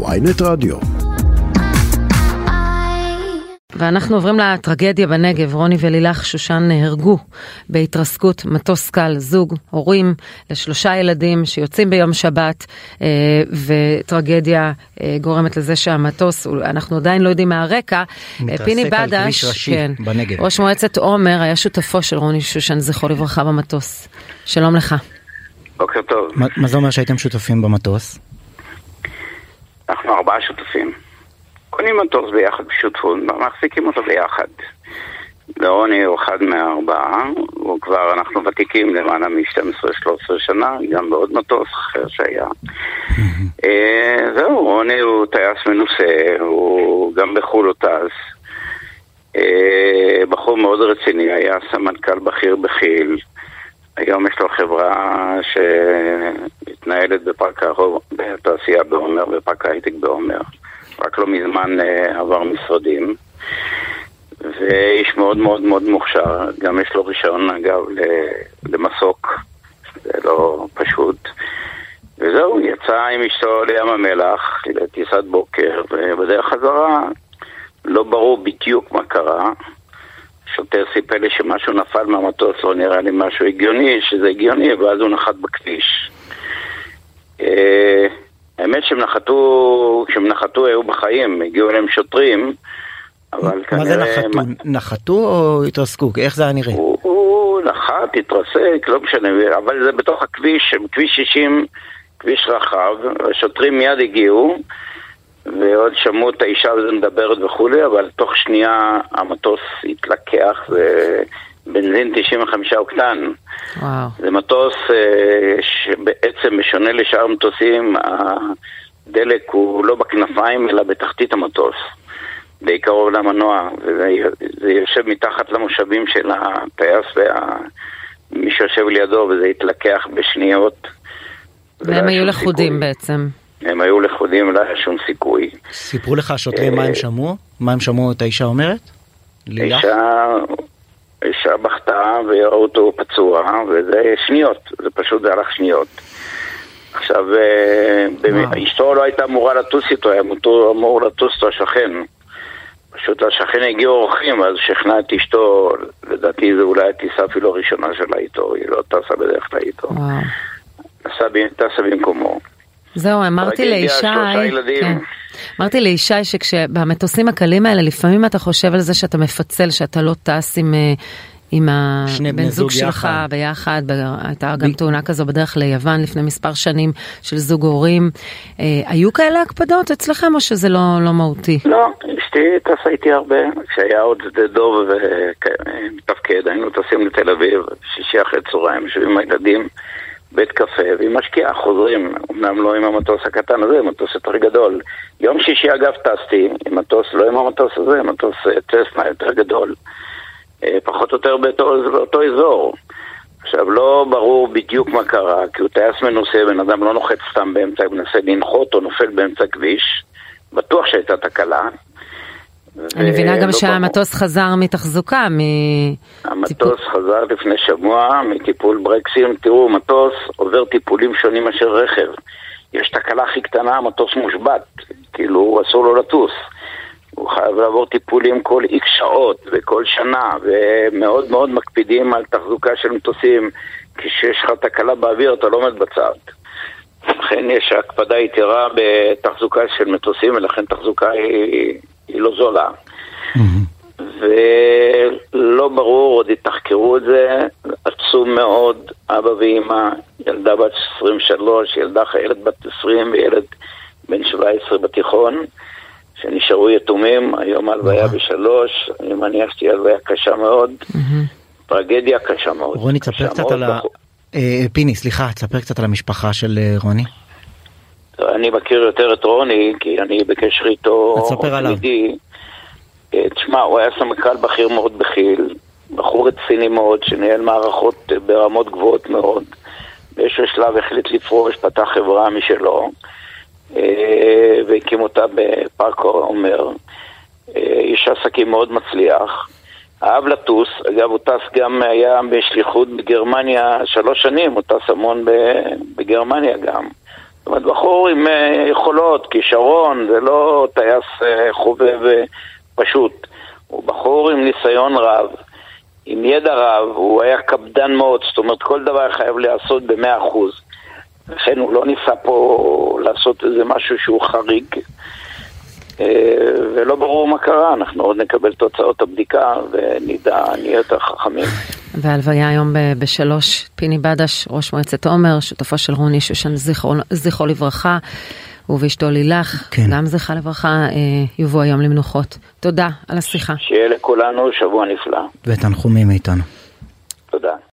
ויינט רדיו. ואנחנו עוברים לטרגדיה בנגב. רוני ולילך שושן נהרגו בהתרסקות מטוס קל, זוג, הורים לשלושה ילדים שיוצאים ביום שבת, אה, וטרגדיה אה, גורמת לזה שהמטוס, אנחנו עדיין לא יודעים מה הרקע. אה, פיני בדש, כביש ראשי כן, בנגב. ראש מועצת עומר, היה שותפו של רוני שושן, זכרו לברכה, במטוס. שלום לך. בוקר טוב. מה מה זה אומר שהייתם שותפים במטוס? אנחנו ארבעה שותפים. קונים מטוס ביחד בשותפות, מחזיקים אותו ביחד. ורוני הוא אחד מהארבעה, הוא כבר, אנחנו ותיקים למעלה מ-12-13 שנה, גם בעוד מטוס אחר שהיה. אה, זהו, רוני הוא טייס מנוסה, הוא גם בחו"ל הוא טס. אה, בחור מאוד רציני, היה סמנכ"ל בכיר בכי"ל. היום יש לו חברה שמתנהלת בפארק הרוב, בתעשייה בעומר, בפארק ההייטק בעומר. רק לא מזמן אה, עבר משרדים. ואיש מאוד מאוד מאוד מוכשר, גם יש לו רישיון אגב למסוק, זה לא פשוט. וזהו, יצא עם אשתו לים המלח לטיסת בוקר, ובדרך חזרה לא ברור בדיוק מה קרה. שוטר סיפר לי שמשהו נפל מהמטוס, לא נראה לי משהו הגיוני, שזה הגיוני, ואז הוא נחת בכביש. אה, האמת שהם נחתו, כשהם נחתו היו בחיים, הגיעו אליהם שוטרים, אבל כנראה... מה זה נחתו? נחתו או התרסקו? איך זה היה נראה? הוא, הוא נחת, התרסק, לא משנה, אבל זה בתוך הכביש, כביש 60, כביש רחב, השוטרים מיד הגיעו, ועוד שמעו את האישה הזו מדברת וכולי, אבל תוך שנייה המטוס התלקח, זה בנזין 95 אוקטן. וואו. זה מטוס אה, שבעצם בשונה לשאר המטוסים, הדלק הוא לא בכנפיים אלא בתחתית המטוס, די קרוב למנוע, וזה זה יושב מתחת למושבים של הטייס ומי שיושב לידו, וזה התלקח בשניות. והם היו לכודים. בעצם. הם היו לכודים, לא היה שום סיכוי. סיפרו לך השוטרים מה הם שמעו? מה הם שמעו את האישה אומרת? לילך? אישה, אישה בכתה וראו אותו פצוע, וזה שניות, זה פשוט זה הלך שניות. עכשיו, אה. אשתו לא הייתה אמורה לטוס איתו, היה אמור- לטוס איתו השכן. פשוט לשכן הגיעו אורחים, אז שכנע את אשתו, לדעתי זו אולי הטיסה אפילו הראשונה שלה איתו, היא לא טסה בדרך כלל איתו. טסה במקומו. זהו, אמרתי לישי. כן. אמרתי לישי שכשבמטוסים הקלים האלה, לפעמים אתה חושב על זה שאתה מפצל, שאתה לא טס עם, אה, עם הבן זוג זוג שלך יחד. ביחד, ב- הייתה גם תאונה כזו בדרך ליוון לפני מספר שנים של זוג הורים. אה, היו כאלה הקפדות אצלכם או שזה לא, לא מהותי? לא, אשתי טסה איתי הרבה, כשהיה עוד שדה דוב ומתפקד, היינו טסים לתל אביב, שישי אחרי צהריים, יושבים עם הילדים, בית קפה, והיא משקיעה, חוזרים, אמנם לא עם המטוס הקטן הזה, מטוס יותר גדול. יום שישי אגב טסתי עם מטוס, לא עם המטוס הזה, מטוס אה, צסנה יותר גדול, אה, פחות או יותר באותו, באותו אזור. עכשיו, לא ברור בדיוק מה קרה, כי הוא טייס מנוסה, בן אדם לא נוחת סתם באמצע, מנסה לנחות או נופל באמצע כביש. בטוח שהייתה תקלה. אני מבינה גם ולא שהמטוס חזר מתחזוקה, מ... המטוס חזר לפני שבוע מטיפול ברקסים. תראו, מטוס עובר טיפולים שונים מאשר רכב. יש תקלה הכי קטנה, המטוס מושבת. כאילו, אסור לו לטוס. הוא חייב לעבור טיפולים כל איקס שעות וכל שנה, ומאוד מאוד מקפידים על תחזוקה של מטוסים. כשיש לך תקלה באוויר אתה לא עומד בצד. לכן יש הקפדה יתרה בתחזוקה של מטוסים, ולכן תחזוקה היא, היא לא זולה. ולא ברור, עוד יתחקרו את זה, עצום מאוד, אבא ואימא, ילדה בת 23, ילדה חיילת בת 20 וילד בן 17 בתיכון, שנשארו יתומים, היום ההלוויה בשלוש, אני מניח שתהיה הלוויה קשה מאוד, טרגדיה קשה מאוד. רוני, תספר קצת על ה... אה, פיני, סליחה, תספר קצת על המשפחה של אה, רוני. אני מכיר יותר את רוני, כי אני בקשר איתו אז ספר עליו. אה, תשמע, הוא היה סמנכ"ל בכיר מאוד בכי"ל, בחור רציני מאוד, שניהל מערכות אה, ברמות גבוהות מאוד. באיזשהו שלב החליט לפרוש, פתח חברה משלו, אה, והקים אותה בפארק עומר. איש עסקים מאוד מצליח. אהב לטוס, אגב הוא טס גם, היה בשליחות בגרמניה שלוש שנים, הוא טס המון בגרמניה גם. זאת אומרת, בחור עם אה, יכולות, כישרון, זה לא טייס אה, חובב פשוט. הוא בחור עם ניסיון רב, עם ידע רב, הוא היה קפדן מאוד, זאת אומרת, כל דבר חייב להיעשות במאה אחוז. לכן הוא לא ניסה פה לעשות איזה משהו שהוא חריג. ולא ברור מה קרה, אנחנו עוד נקבל תוצאות הבדיקה ונדע, נהיה יותר חכמים. והלוויה היום בשלוש, פיני בדש, ראש מועצת עומר, שותפו של רוני שושן, זכרו, זכרו לברכה, הוא ואשתו לילך, כן. גם זכרה לברכה, אה, יובאו היום למנוחות. תודה על השיחה. שיהיה לכולנו שבוע נפלא. ותנחומים מאיתנו. תודה.